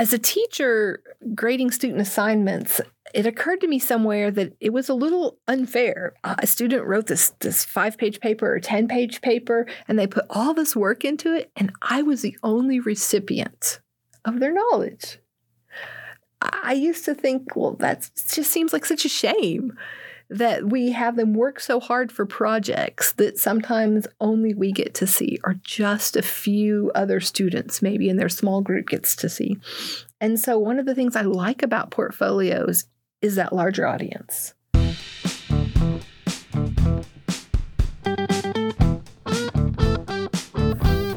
as a teacher grading student assignments, it occurred to me somewhere that it was a little unfair. A student wrote this this five page paper or ten page paper, and they put all this work into it, and I was the only recipient of their knowledge. I used to think, well, that just seems like such a shame that we have them work so hard for projects that sometimes only we get to see, or just a few other students, maybe in their small group, gets to see. And so, one of the things I like about portfolios is that larger audience.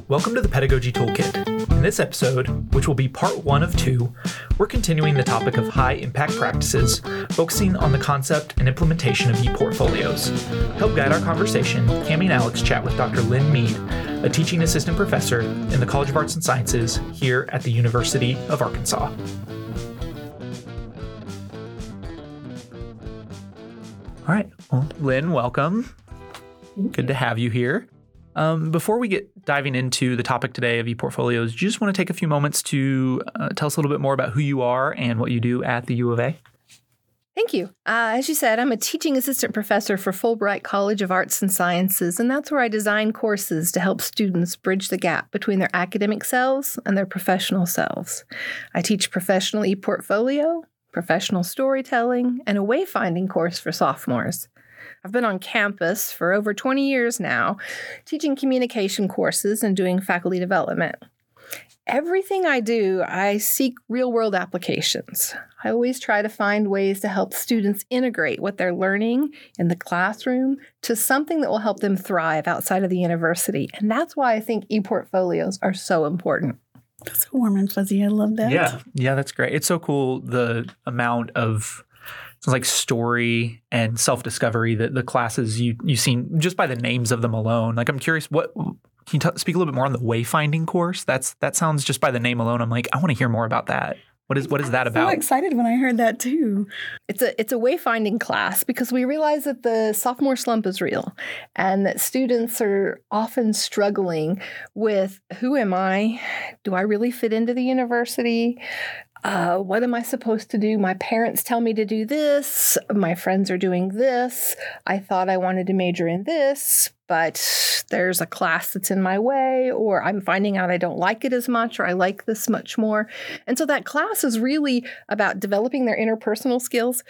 Welcome to the Pedagogy Toolkit. This episode, which will be part one of two, we're continuing the topic of high impact practices, focusing on the concept and implementation of e-portfolios. To help guide our conversation, Camie and Alex chat with Dr. Lynn Meade, a teaching assistant professor in the College of Arts and Sciences here at the University of Arkansas. All right. Well, Lynn, welcome. Good to have you here. Um, before we get diving into the topic today of ePortfolios, do you just want to take a few moments to uh, tell us a little bit more about who you are and what you do at the U of A? Thank you. Uh, as you said, I'm a teaching assistant professor for Fulbright College of Arts and Sciences, and that's where I design courses to help students bridge the gap between their academic selves and their professional selves. I teach professional ePortfolio, professional storytelling, and a wayfinding course for sophomores. I've been on campus for over 20 years now, teaching communication courses and doing faculty development. Everything I do, I seek real world applications. I always try to find ways to help students integrate what they're learning in the classroom to something that will help them thrive outside of the university. And that's why I think e portfolios are so important. That's so warm and fuzzy. I love that. Yeah. Yeah, that's great. It's so cool the amount of like story and self discovery that the classes you you seen just by the names of them alone. Like I'm curious, what can you t- speak a little bit more on the wayfinding course? That's that sounds just by the name alone. I'm like I want to hear more about that. What is what is that about? So excited when I heard that too. It's a it's a wayfinding class because we realize that the sophomore slump is real, and that students are often struggling with who am I? Do I really fit into the university? Uh, what am I supposed to do? My parents tell me to do this. My friends are doing this. I thought I wanted to major in this, but there's a class that's in my way, or I'm finding out I don't like it as much, or I like this much more. And so that class is really about developing their interpersonal skills.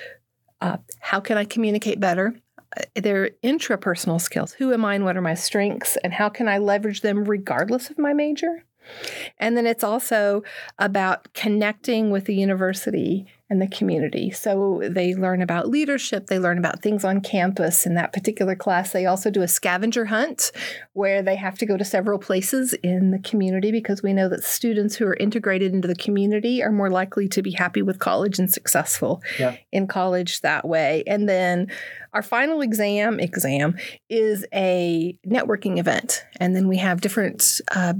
Uh, how can I communicate better? Uh, their intrapersonal skills. Who am I and what are my strengths? And how can I leverage them regardless of my major? And then it's also about connecting with the university and the community. So they learn about leadership, they learn about things on campus. In that particular class, they also do a scavenger hunt where they have to go to several places in the community because we know that students who are integrated into the community are more likely to be happy with college and successful yeah. in college that way. And then our final exam exam is a networking event, and then we have different uh,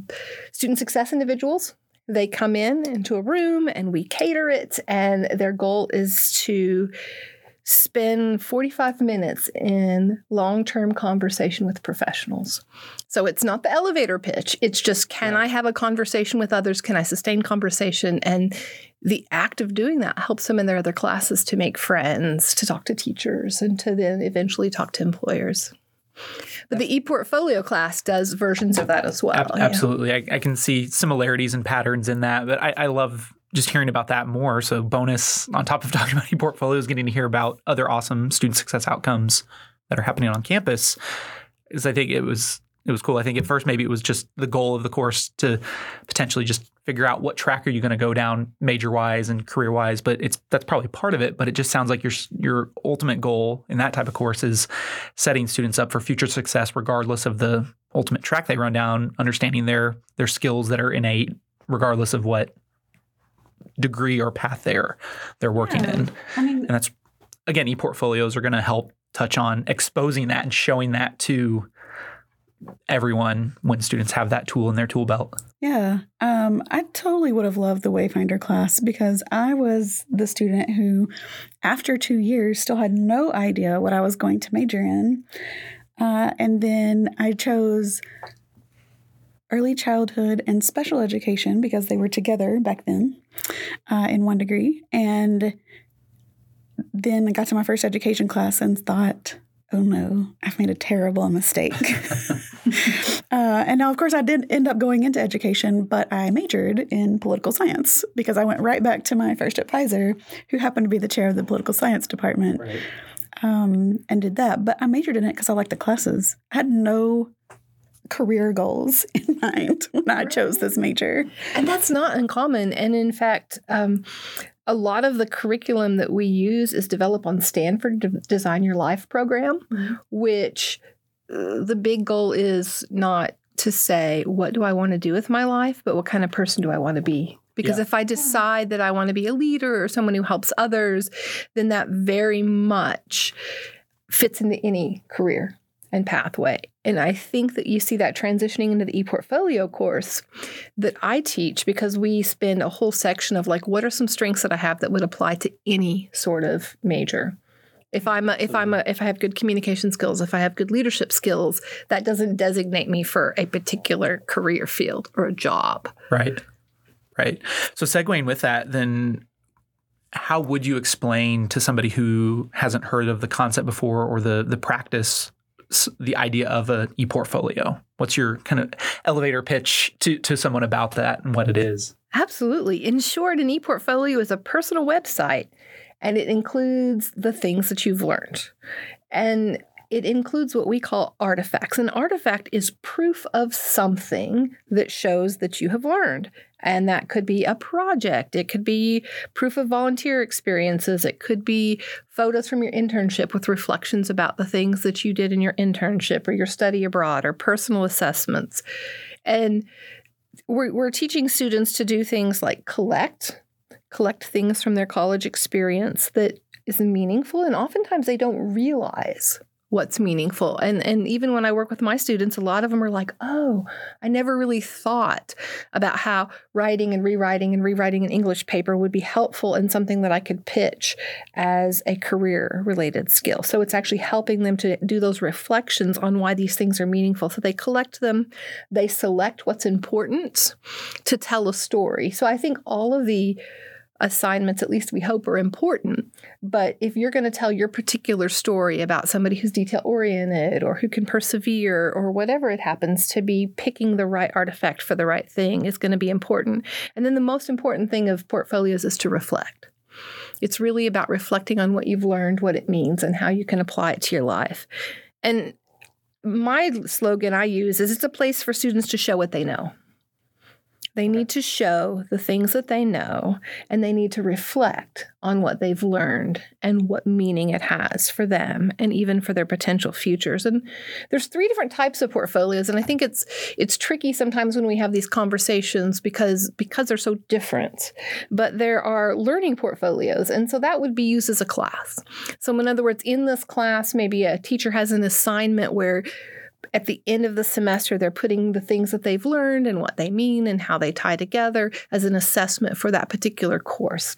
student success individuals they come in into a room and we cater it, and their goal is to spend 45 minutes in long term conversation with professionals. So it's not the elevator pitch, it's just can I have a conversation with others? Can I sustain conversation? And the act of doing that helps them in their other classes to make friends, to talk to teachers, and to then eventually talk to employers. But the ePortfolio class does versions of that as well. Ab- absolutely. Yeah. I, I, can see similarities and patterns in that. But I, I, love just hearing about that more. So, bonus on top of talking about ePortfolios, getting to hear about other awesome student success outcomes that are happening on campus is I think it was it was cool. I think at first maybe it was just the goal of the course to potentially just figure out what track are you going to go down major wise and career wise, but it's that's probably part of it. But it just sounds like your your ultimate goal in that type of course is setting students up for future success, regardless of the ultimate track they run down, understanding their their skills that are innate, regardless of what degree or path they're they're working yeah. in. I mean, and that's again, e-portfolios are going to help touch on exposing that and showing that to everyone when students have that tool in their tool belt. Yeah. Um, I totally would have loved the Wayfinder class because I was the student who, after two years, still had no idea what I was going to major in. Uh, and then I chose early childhood and special education because they were together back then. uh, in one degree. And then I got to my first education class and thought, oh no, I've made a terrible mistake. uh, and now, of course, I did end up going into education, but I majored in political science because I went right back to my first advisor, who happened to be the chair of the political science department, right. um, and did that. But I majored in it because I liked the classes. I had no career goals in mind when I chose this major. And that's not uncommon. And in fact, um, a lot of the curriculum that we use is developed on Stanford Design Your Life program, mm-hmm. which uh, the big goal is not to say, what do I want to do with my life, but what kind of person do I want to be? Because yeah. if I decide that I want to be a leader or someone who helps others, then that very much fits into any career and pathway. And I think that you see that transitioning into the ePortfolio course that I teach because we spend a whole section of like, what are some strengths that I have that would apply to any sort of major? If I'm a, if I'm a, if I have good communication skills, if I have good leadership skills, that doesn't designate me for a particular career field or a job. Right. Right. So segueing with that, then how would you explain to somebody who hasn't heard of the concept before or the the practice the idea of an e-portfolio? What's your kind of elevator pitch to, to someone about that and what it is? Absolutely. In short, an e-portfolio is a personal website and it includes the things that you've learned. And it includes what we call artifacts. An artifact is proof of something that shows that you have learned. And that could be a project, it could be proof of volunteer experiences, it could be photos from your internship with reflections about the things that you did in your internship or your study abroad or personal assessments. And we're, we're teaching students to do things like collect, collect things from their college experience that is meaningful. And oftentimes they don't realize what's meaningful. And and even when I work with my students, a lot of them are like, "Oh, I never really thought about how writing and rewriting and rewriting an English paper would be helpful and something that I could pitch as a career related skill." So it's actually helping them to do those reflections on why these things are meaningful. So they collect them, they select what's important to tell a story. So I think all of the assignments, at least we hope, are important. But if you're going to tell your particular story about somebody who's detail oriented or who can persevere or whatever it happens to be, picking the right artifact for the right thing is going to be important. And then the most important thing of portfolios is to reflect. It's really about reflecting on what you've learned, what it means, and how you can apply it to your life. And my slogan I use is it's a place for students to show what they know. They need to show the things that they know and they need to reflect on what they've learned and what meaning it has for them and even for their potential futures. And there's three different types of portfolios and I think it's it's tricky sometimes when we have these conversations because because they're so different. But there are learning portfolios and so that would be used as a class. So in other words in this class maybe a teacher has an assignment where at the end of the semester, they're putting the things that they've learned and what they mean and how they tie together as an assessment for that particular course.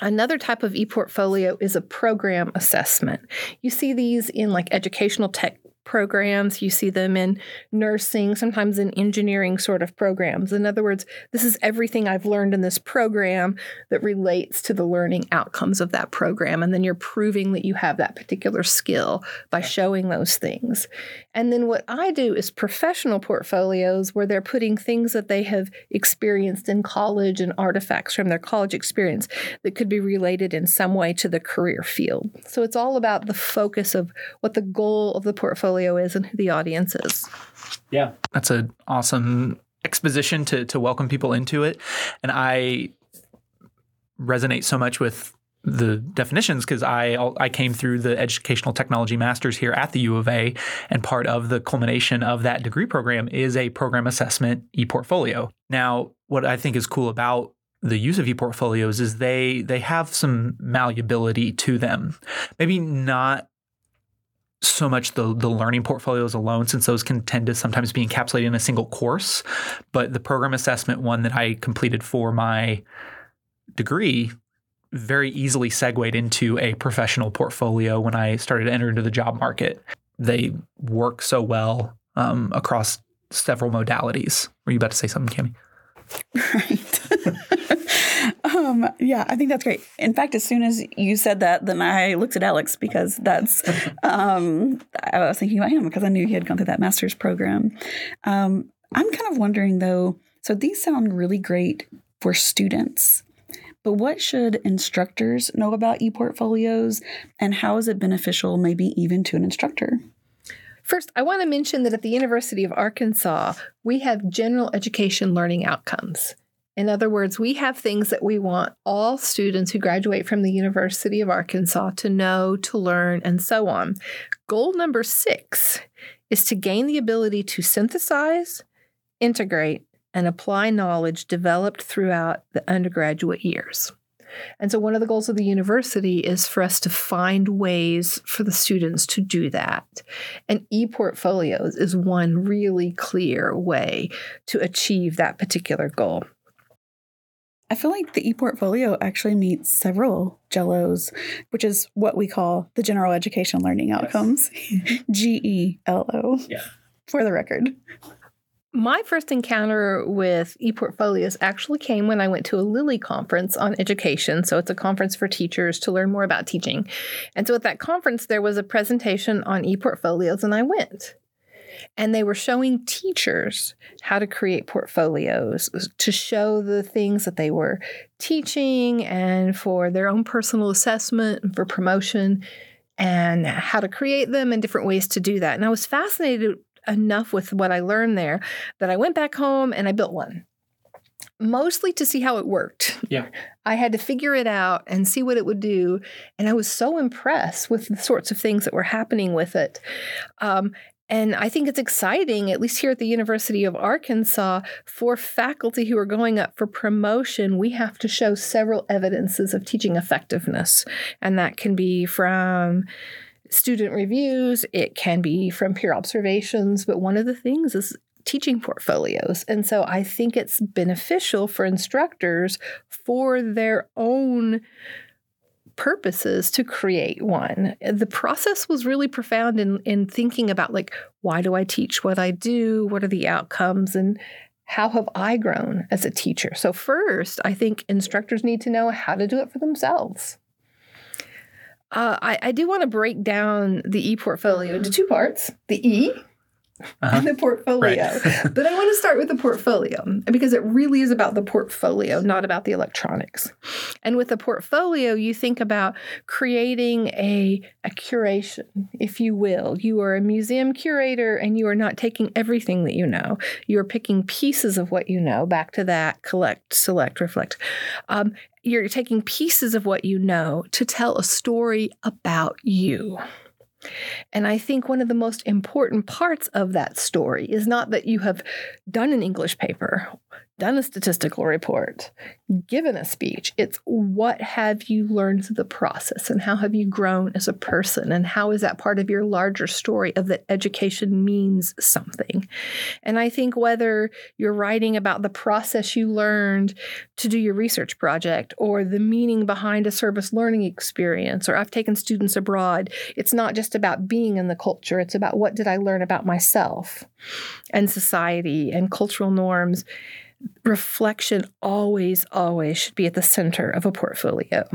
Another type of e-portfolio is a program assessment. You see these in like educational tech programs. You see them in nursing, sometimes in engineering sort of programs. In other words, this is everything I've learned in this program that relates to the learning outcomes of that program. And then you're proving that you have that particular skill by showing those things. And then what I do is professional portfolios where they're putting things that they have experienced in college and artifacts from their college experience that could be related in some way to the career field. So it's all about the focus of what the goal of the portfolio portfolio is and who the audience is. Yeah. That's an awesome exposition to to welcome people into it. And I resonate so much with the definitions because I I came through the educational technology masters here at the U of A, and part of the culmination of that degree program is a program assessment e-portfolio. Now, what I think is cool about the use of e-portfolios is they they have some malleability to them. Maybe not so much the the learning portfolios alone, since those can tend to sometimes be encapsulated in a single course. But the program assessment one that I completed for my degree very easily segued into a professional portfolio when I started to enter into the job market. They work so well um, across several modalities. Were you about to say something, Camie? Right. Um, yeah, I think that's great. In fact, as soon as you said that, then I looked at Alex because that's um, I was thinking about him because I knew he had gone through that master's program. Um, I'm kind of wondering though. So these sound really great for students, but what should instructors know about ePortfolios, and how is it beneficial, maybe even to an instructor? First, I want to mention that at the University of Arkansas, we have general education learning outcomes. In other words, we have things that we want all students who graduate from the University of Arkansas to know, to learn, and so on. Goal number six is to gain the ability to synthesize, integrate, and apply knowledge developed throughout the undergraduate years. And so, one of the goals of the university is for us to find ways for the students to do that. And e portfolios is one really clear way to achieve that particular goal. I feel like the ePortfolio actually meets several GELOs, which is what we call the general education learning outcomes. G E L O. Yeah. For the record. My first encounter with ePortfolios actually came when I went to a Lilly conference on education. So it's a conference for teachers to learn more about teaching. And so at that conference, there was a presentation on ePortfolios, and I went. And they were showing teachers how to create portfolios to show the things that they were teaching and for their own personal assessment and for promotion and how to create them and different ways to do that. And I was fascinated enough with what I learned there that I went back home and I built one. Mostly to see how it worked. Yeah. I had to figure it out and see what it would do. And I was so impressed with the sorts of things that were happening with it. Um, and I think it's exciting, at least here at the University of Arkansas, for faculty who are going up for promotion, we have to show several evidences of teaching effectiveness. And that can be from student reviews, it can be from peer observations, but one of the things is teaching portfolios. And so I think it's beneficial for instructors for their own purposes to create one. The process was really profound in in thinking about like why do I teach what I do? What are the outcomes and how have I grown as a teacher? So first, I think instructors need to know how to do it for themselves. Uh, I, I, do want to break down the e portfolio into two parts the E uh-huh. and the portfolio. Right. but I want to start with the portfolio because it really is about the portfolio, not about the electronics. And with the portfolio, you think about creating a, a curation, if you will. You are a museum curator and you are not taking everything that you know. You are picking pieces of what you know, back to that collect, select, reflect. Um, you're taking pieces of what you know to tell a story about you. And I think one of the most important parts of that story is not that you have done an English paper done a statistical report, given a speech. It's what have you learned through the process and how have you grown as a person and how is that part of your larger story of that education means something. And I think whether you're writing about the process you learned to do your research project or the meaning behind a service learning experience or I've taken students abroad, it's not just about being in the culture, it's about what did I learn about myself and society and cultural norms reflection always, always should be at the center of a portfolio.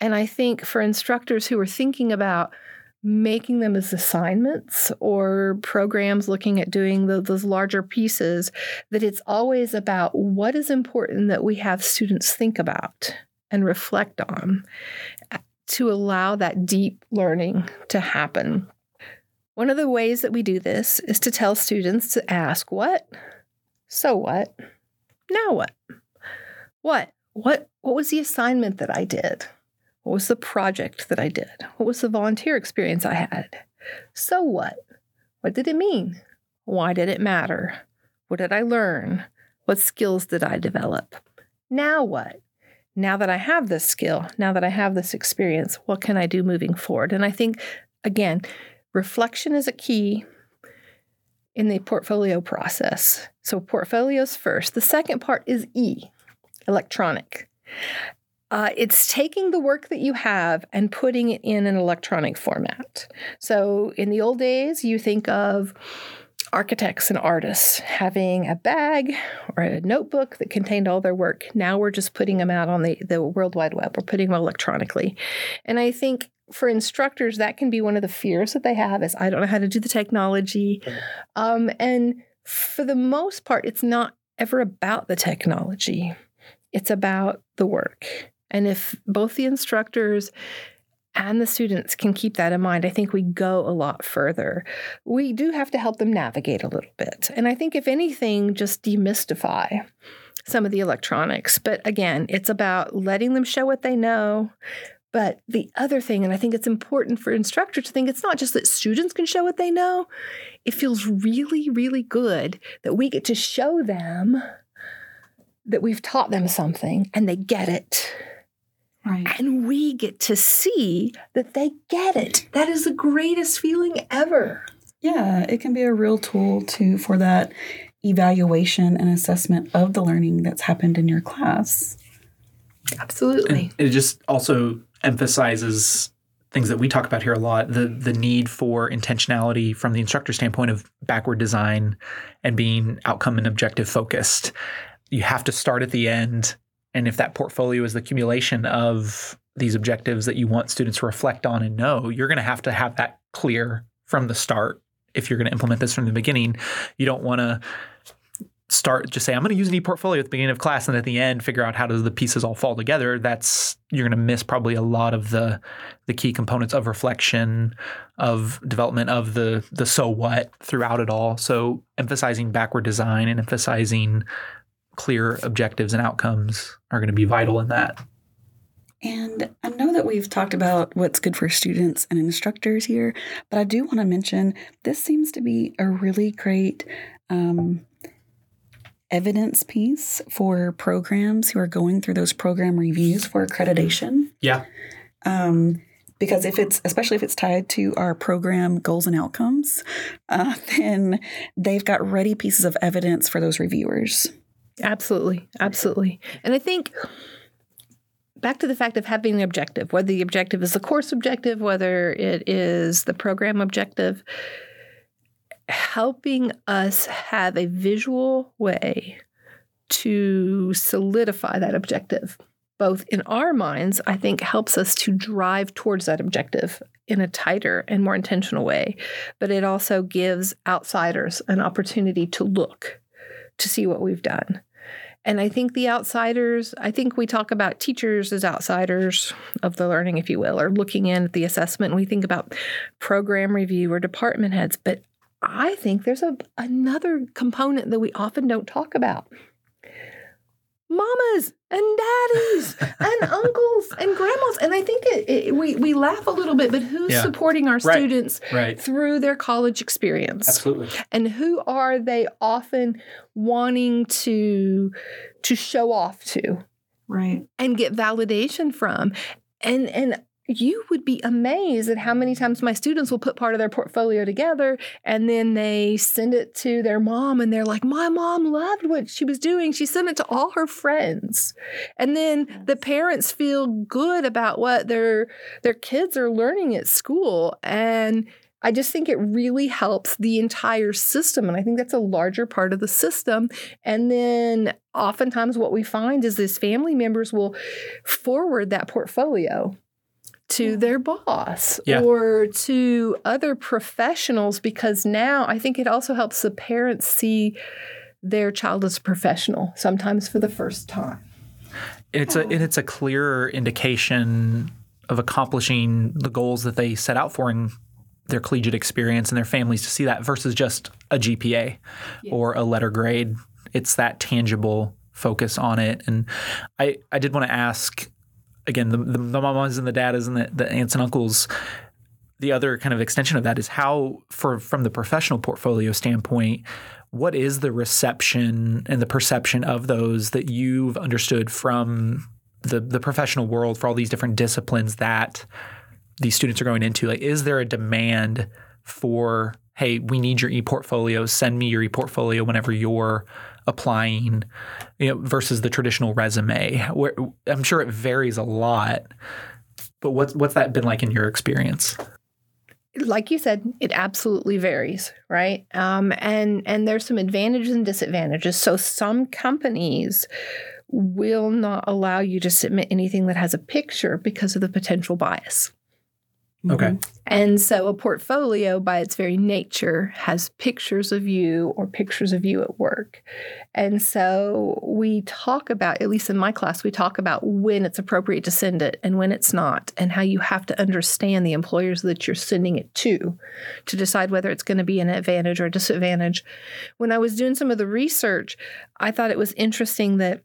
And I think for instructors who are thinking about making them as assignments or programs looking at doing the, those larger pieces, that it's always about what is important that we have students think about and reflect on uh, to allow that deep learning to happen. One of the ways that we do this is to tell students to ask what, so what? Now what? What? What what was the assignment that I did? What was the project that I did? What was the volunteer experience I had? So what? What did it mean? Why did it matter? What did I learn? What skills did I develop? Now what? Now that I have this skill, now that I have this experience, what can I do moving forward? And I think, again, reflection is a key in the portfolio process. So, portfolios first. The second part is E, electronic. Uh, it's taking the work that you have and putting it in an electronic format. So, in the old days, you think of architects and artists having a bag or a notebook that contained all their work. Now we're just putting them out on the, the World Wide Web. We're putting them electronically. And I think for instructors, that can be one of the fears that they have is I don't know how to do the technology. Um, and for the most part, it's not ever about the technology. It's about the work. And if both the instructors and the students can keep that in mind, I think we go a lot further. We do have to help them navigate a little bit. And I think, if anything, just demystify some of the electronics. But again, it's about letting them show what they know. But the other thing, and I think it's important for instructors to think it's not just that students can show what they know, it feels really, really good that we get to show them that we've taught them something and they get it. Right. And we get to see that they get it. That is the greatest feeling ever. Yeah, it can be a real tool to for that evaluation and assessment of the learning that's happened in your class. Absolutely. And it just also emphasizes things that we talk about here a lot the the need for intentionality from the instructor standpoint of backward design and being outcome and objective focused. You have to start at the end and if that portfolio is the accumulation of these objectives that you want students to reflect on and know you're going to have to have that clear from the start if you're going to implement this from the beginning. You don't want to start just say i'm going to use an e-portfolio at the beginning of class and at the end figure out how does the pieces all fall together. That's you're going to miss probably a lot of the the key components of reflection of development of the the so what throughout it all. So emphasizing backward design and emphasizing clear objectives and outcomes are going to be vital in that. And I know that we've talked about what's good for students and instructors here, but I do want to mention this seems to be a really great um, evidence piece for programs who are going through those program reviews for accreditation. yeah Um, because if it's, especially if it's tied to our program goals and outcomes, uh, then they've got ready pieces of evidence for those reviewers. Absolutely. Absolutely. And I think back to the fact of having an objective, whether the objective is the course objective, whether it is the program objective, helping us have a visual way to solidify that objective, both in our minds, I think helps us to drive towards that objective in a tighter and more intentional way. But it also gives outsiders an opportunity to look to see what we've done. And I think the outsiders, I think we talk about teachers as outsiders of the learning, if you will, or looking in at the assessment. We think about program review or department heads, but I think there's a another component that we often don't talk about. Mamas and daddies and uncles and grandmas, and I think it, it, we we laugh a little bit, but who's Yeah. supporting our Right. students right through their college experience? absolutely and who are they often wanting to to show off to Right. and get validation from and and you would be amazed at how many times my students will put part of their portfolio together and then they send it to their mom and they're like my mom loved what she was doing she sent it to all her friends and then the parents feel good about what their their kids are learning at school and I just think it really helps the entire system. And I think that's a larger part of the system. And then oftentimes what we find is these family members will forward that portfolio to hmm. their boss Yeah. or to other professionals because now I think it also helps the parents see their child as a professional, sometimes for the first time. It's a and it's a clearer indication of accomplishing the goals that they set out for in their collegiate experience and their families to see that versus just a GPA or a letter grade. It's that tangible focus on it. And I, I did want to ask again the, the, the mamas and the daddas and the, the aunts and uncles. The other kind of extension of that is how, for from the professional portfolio standpoint, what is the reception and the perception of those that you've understood from the the professional world for all these different disciplines that these students are going into? Like, is there a demand for, hey, we need your e-portfolio, send me your e-portfolio whenever you're applying, you know, versus the traditional resume? Where I'm sure it varies a lot, but what's what's that been like in your experience? like you said, it absolutely varies, right? Um, and and there's some advantages and disadvantages. So some companies will not allow you to submit anything that has a picture because of the potential bias. Okay. Mhm. And so a portfolio, by its very nature, has pictures of you or pictures of you at work. And so we talk about, at least in my class, we talk about when it's appropriate to send it and when it's not, and how you have to understand the employers that you're sending it to to decide whether it's going to be an advantage or a disadvantage. When I was doing some of the research, I thought it was interesting that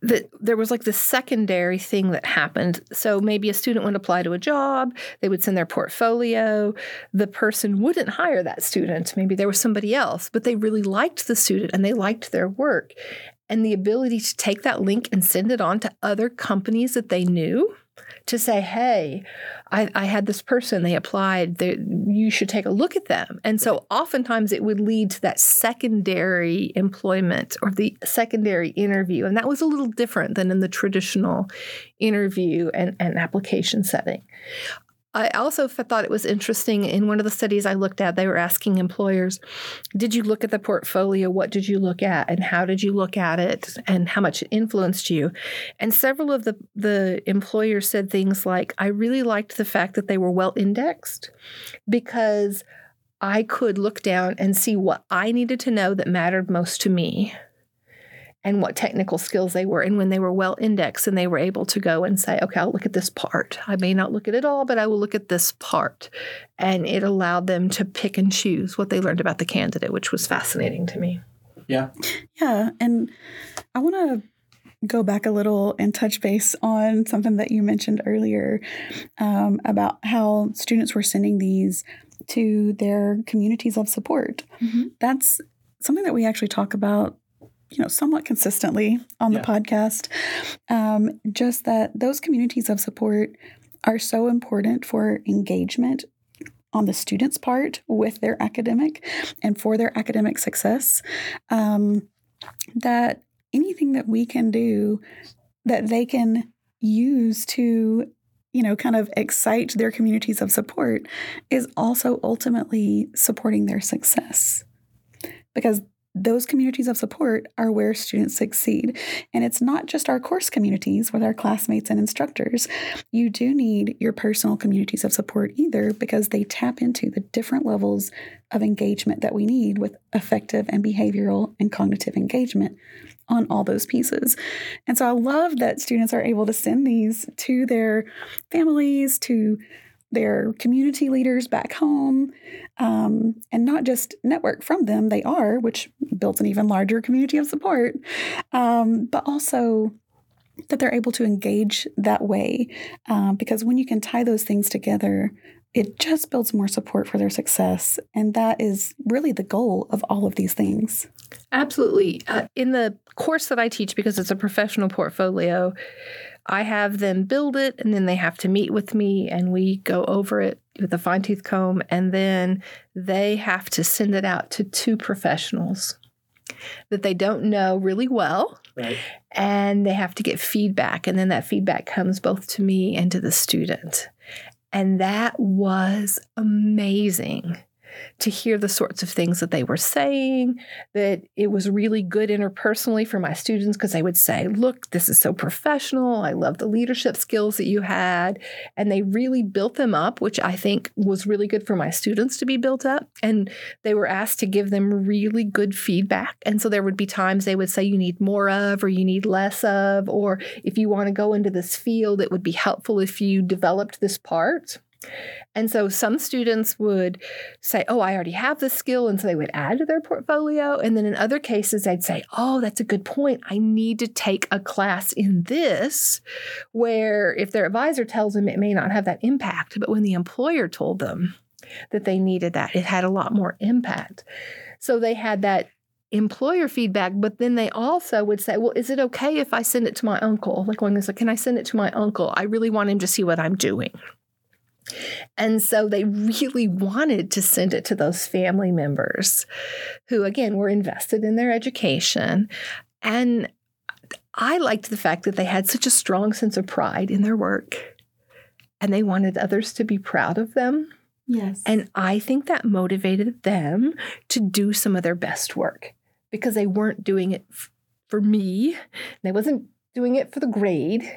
that there was like this secondary thing that happened. So maybe a student would apply to a job, they would send their portfolio. The person wouldn't hire that student. Maybe there was somebody else, but they really liked the student and they liked their work. And the ability to take that link and send it on to other companies that they knew to say, hey, I, I had this person, they applied, they, you should take a look at them. And so oftentimes it would lead to that secondary employment or the secondary interview. And that was a little different than in the traditional interview and, and application setting. I also thought it was interesting in one of the studies I looked at, they were asking employers, did you look at the portfolio? What did you look at? And how did you look at it? And how much it influenced you? And several of the, the employers said things like, I really liked the fact that they were well indexed because I could look down and see what I needed to know that mattered most to me and what technical skills they were. And when they were well indexed and they were able to go and say, okay, I'll look at this part. I may not look at it all, but I will look at this part. And it allowed them to pick and choose what they learned about the candidate, which was fascinating to me. Yeah. Yeah. And I want to go back a little and touch base on something that you mentioned earlier um, about how students were sending these to their communities of support. Mhm. That's something that we actually talk about you know somewhat consistently on the podcast. Um, just that those communities of support are so important for engagement on the student's part with their academic and for their academic success. Um, that anything that we can do that they can use to you know kind of excite their communities of support is also ultimately supporting their success. Because those communities of support are where students succeed. And it's not just our course communities with our classmates and instructors. You do need your personal communities of support either because they tap into the different levels of engagement that we need with affective and behavioral and cognitive engagement on all those pieces. And so I love that students are able to send these to their families, to their community leaders back home, um, and not just network from them. They are, which builds an even larger community of support, um, but also that they're able to engage that way. Um, because when you can tie those things together, it just builds more support for their success. And that is really the goal of all of these things. Absolutely. Uh, in the course that I teach, because it's a professional portfolio, I have them build it and then they have to meet with me and we go over it with a fine tooth comb. And then they have to send it out to two professionals that they don't know really well. Right. And they have to get feedback. And then that feedback comes both to me and to the student. And that was amazing to hear the sorts of things that they were saying, that it was really good interpersonally for my students because they would say, Look, this is so professional. I love the leadership skills that you had. And they really built them up, which I think was really good for my students to be built up. And they were asked to give them really good feedback. And so there would be times they would say, You need more of, or you need less of, or if you want to go into this field, it would be helpful if you developed this part. And so some students would say, Oh, I already have this skill. And so they would add to their portfolio. And then in other cases, they'd say, Oh, that's a good point. I need to take a class in this, where if their advisor tells them it may not have that impact, but when the employer told them that they needed that, it had a lot more impact. So they had that employer feedback, but then they also would say, Well, is it okay if I send it to my uncle? Like one said, Can I send it to my uncle? I really want him to see what I'm doing. And so they really wanted to send it to those family members who, again, were invested in their education. And I liked the fact that they had such a strong sense of pride in their work and they wanted others to be proud of them. Yes. And I think that motivated them to do some of their best work because they weren't doing it f- for me. They wasn't doing it for the grade.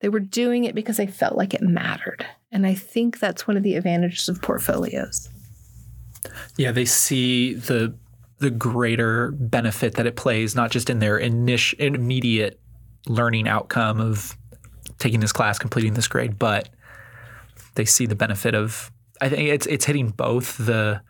They were doing it because they felt like it mattered. And I think that's one of the advantages of portfolios. Yeah, they see the the greater benefit that it plays, not just in their initial immediate learning outcome of taking this class, completing this grade, but they see the benefit of I think it's it's hitting both the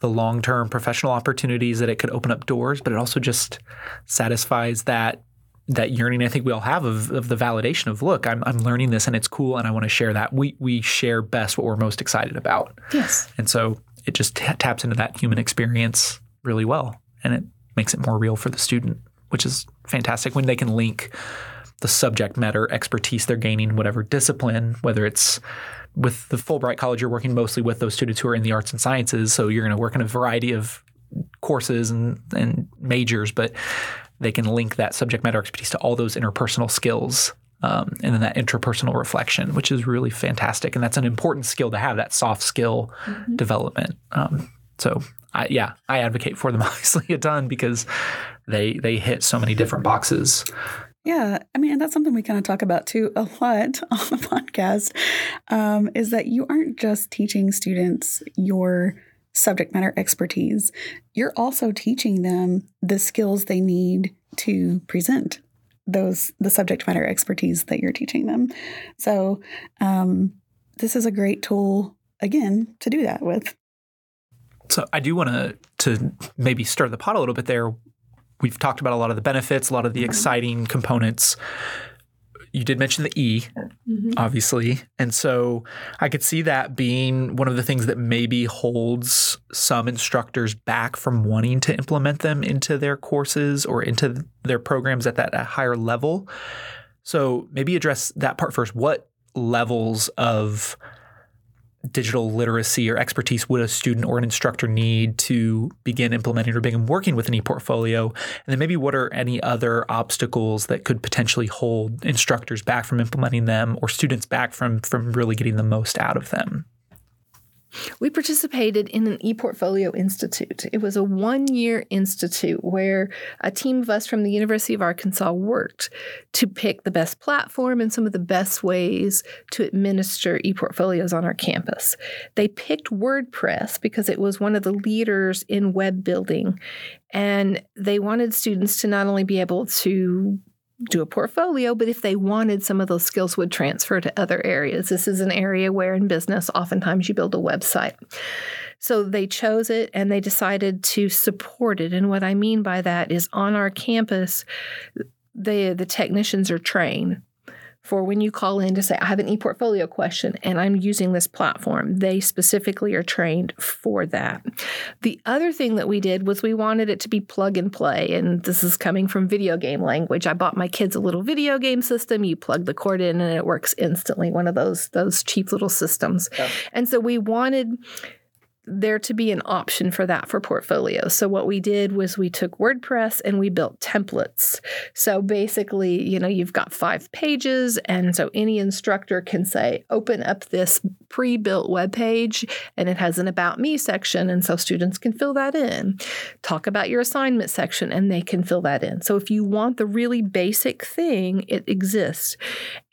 the long term professional opportunities that it could open up doors, but it also just satisfies that that yearning I think we all have of, of the validation of look, I'm, I'm learning this and it's cool and I want to share that. We we share best what we're most excited about. Yes. And so it just t- taps into that human experience really well and it makes it more real for the student, which is fantastic when they can link the subject matter expertise they're gaining, whatever discipline, whether it's with the Fulbright College, you're working mostly with those students who are in the arts and sciences. So you're going to work in a variety of courses and, and majors, but they can link that subject matter expertise to all those interpersonal skills um, and then that interpersonal reflection, which is really fantastic. And that's an important skill to have, that soft skill mm-hmm. development. Um, so, I, yeah, I advocate for them obviously a ton because they they hit so many different boxes. Yeah, I mean, that's something we kind of talk about too a lot on the podcast. Um, is that you aren't just teaching students your subject matter expertise, you're also teaching them the skills they need to present those the subject matter expertise that you're teaching them. So, um, this is a great tool again to do that with. So I do want to to maybe stir the pot a little bit there we've talked about a lot of the benefits, a lot of the exciting components. You did mention the E, mm-hmm. obviously. And so I could see that being one of the things that maybe holds some instructors back from wanting to implement them into their courses or into their programs at that higher level. So maybe address that part first. What levels of digital literacy or expertise would a student or an instructor need to begin implementing or begin working with an e-portfolio? And then maybe what are any other obstacles that could potentially hold instructors back from implementing them or students back from from really getting the most out of them? We participated in an ePortfolio Institute. It was a one year institute where a team of us from the University of Arkansas worked to pick the best platform and some of the best ways to administer ePortfolios on our campus. They picked WordPress because it was one of the leaders in web building, and they wanted students to not only be able to do a portfolio, but if they wanted, some of those skills would transfer to other areas. This is an area where in business, oftentimes you build a website. So they chose it and they decided to support it. And what I mean by that is on our campus, the, the technicians are trained for when you call in to say, I have an e-portfolio question and I'm using this platform. They specifically are trained for that. The other thing that we did was we wanted it to be plug and play. And this is coming from video game language. I bought my kids a little video game system. You plug the cord in and it works instantly, one of those, those cheap little systems. Yeah. And so we wanted there to be an option for that for portfolios. So what we did was we took WordPress and we built templates. So basically, you know, you've got five pages and so any instructor can say open up this pre-built web page and it has an about me section and so students can fill that in. Talk about your assignment section and they can fill that in. So if you want the really basic thing, it exists.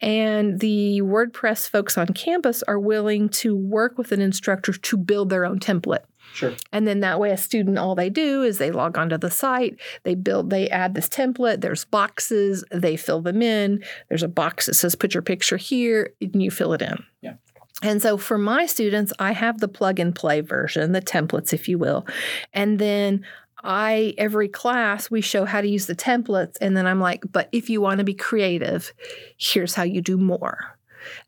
And the WordPress folks on campus are willing to work with an instructor to build their own template. Sure. And then that way a student all they do is they log onto the site, they build they add this template, there's boxes, they fill them in. There's a box that says put your picture here and you fill it in. Yeah. And so for my students, I have the plug and play version, the templates if you will. And then I every class we show how to use the templates and then I'm like, but if you want to be creative, here's how you do more.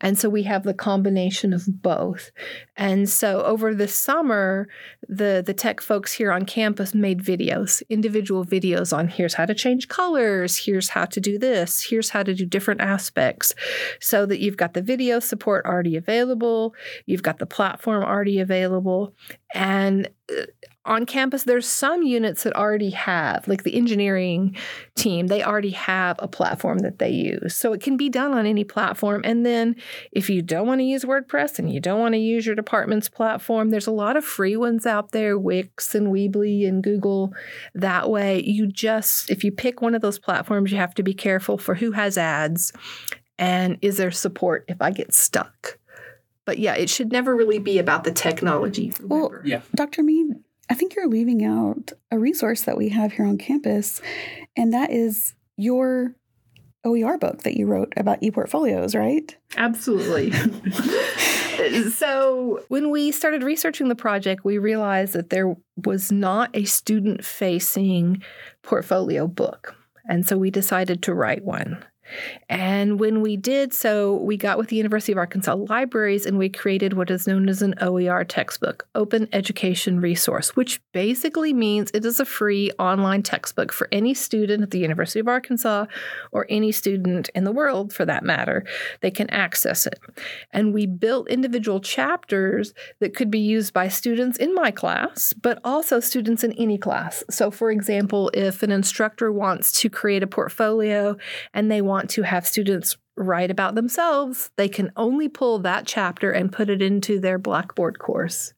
And so we have the combination of both. And so over the summer, the, the tech folks here on campus made videos, individual videos on here's how to change colors, here's how to do this, here's how to do different aspects. So that you've got the video support already available, you've got the platform already available. And uh, on campus, there's some units that already have, like the engineering team, they already have a platform that they use. So it can be done on any platform. And then if you don't want to use WordPress and you don't want to use your department's platform, there's a lot of free ones out there, Wix and Weebly and Google. That way, you just, if you pick one of those platforms, you have to be careful for who has ads and is there support if I get stuck. But yeah, it should never really be about the technology. Well. Yeah. Dr. Meade, I think you're leaving out a resource that we have here on campus, and that is your OER book that you wrote about ePortfolios, right? Absolutely. so, when we started researching the project, we realized that there was not a student facing portfolio book. And so we decided to write one. And when we did so, we got with the University of Arkansas Libraries and we created what is known as an OER textbook, Open Education Resource, which basically means it is a free online textbook for any student at the University of Arkansas or any student in the world for that matter. They can access it. And we built individual chapters that could be used by students in my class, but also students in any class. So, for example, if an instructor wants to create a portfolio and they want to have students write about themselves, they can only pull that chapter and put it into their Blackboard course.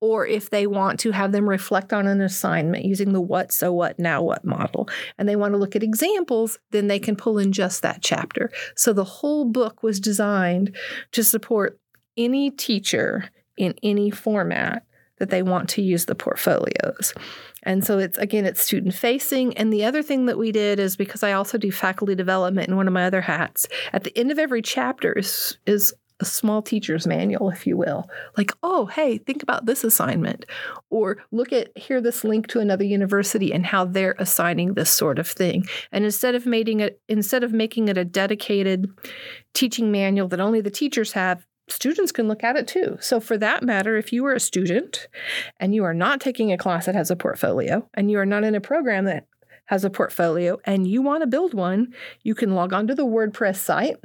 Or if they want to have them reflect on an assignment using the what, so what, now what model, and they want to look at examples, then they can pull in just that chapter. So the whole book was designed to support any teacher in any format that they want to use the portfolios. And so it's again, it's student facing. And the other thing that we did is because I also do faculty development in one of my other hats, at the end of every chapter is, is a small teacher's manual, if you will. Like, oh, hey, think about this assignment. Or look at here this link to another university and how they're assigning this sort of thing. And instead of making it instead of making it a dedicated teaching manual that only the teachers have, students can look at it too. So, for that matter, if you are a student and you are not taking a class that has a portfolio and you are not in a program that has a portfolio and you want to build one, you can log on to the WordPress site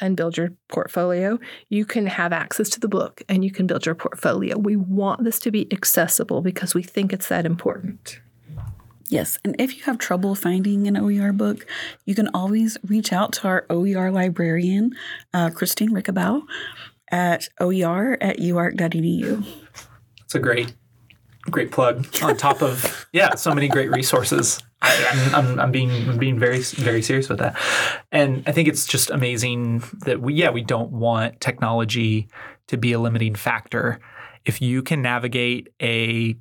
and build your portfolio. You can have access to the book and you can build your portfolio. We want this to be accessible because we think it's that important. Yes, and if you have trouble finding an OER book, you can always reach out to our OER librarian, uh, Christine Rickabow, at oer at uark.edu. It's a great, great plug on top of yeah, so many great resources. I, I'm, I'm, I'm being I'm being very very serious with that, and I think it's just amazing that we yeah we don't want technology to be a limiting factor. If you can navigate a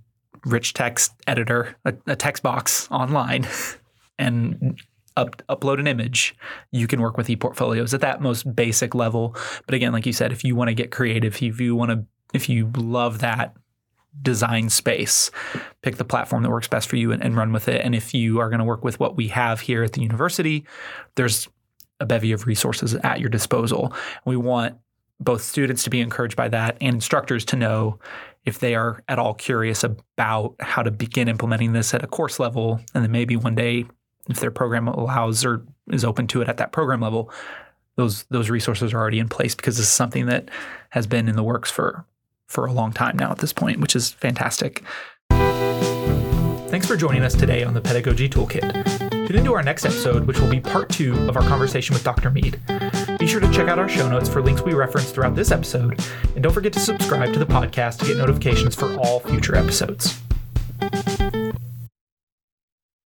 rich text editor, a, a text box online, and up, upload an image, you can work with ePortfolios at that most basic level. But again, like you said, if you want to get creative, if you want to, if you love that design space, pick the platform that works best for you and, and run with it. And if you are going to work with what we have here at the university, there's a bevy of resources at your disposal. We want both students to be encouraged by that and instructors to know if they are at all curious about how to begin implementing this at a course level and then maybe one day if their program allows or is open to it at that program level those those resources are already in place because this is something that has been in the works for for a long time now at this point which is fantastic. Thanks for joining us today on the pedagogy toolkit. Tune into our next episode which will be part two of our conversation with dr Meade. Be sure to check out our show notes for links we reference throughout this episode and don't forget to subscribe to the podcast to get notifications for all future episodes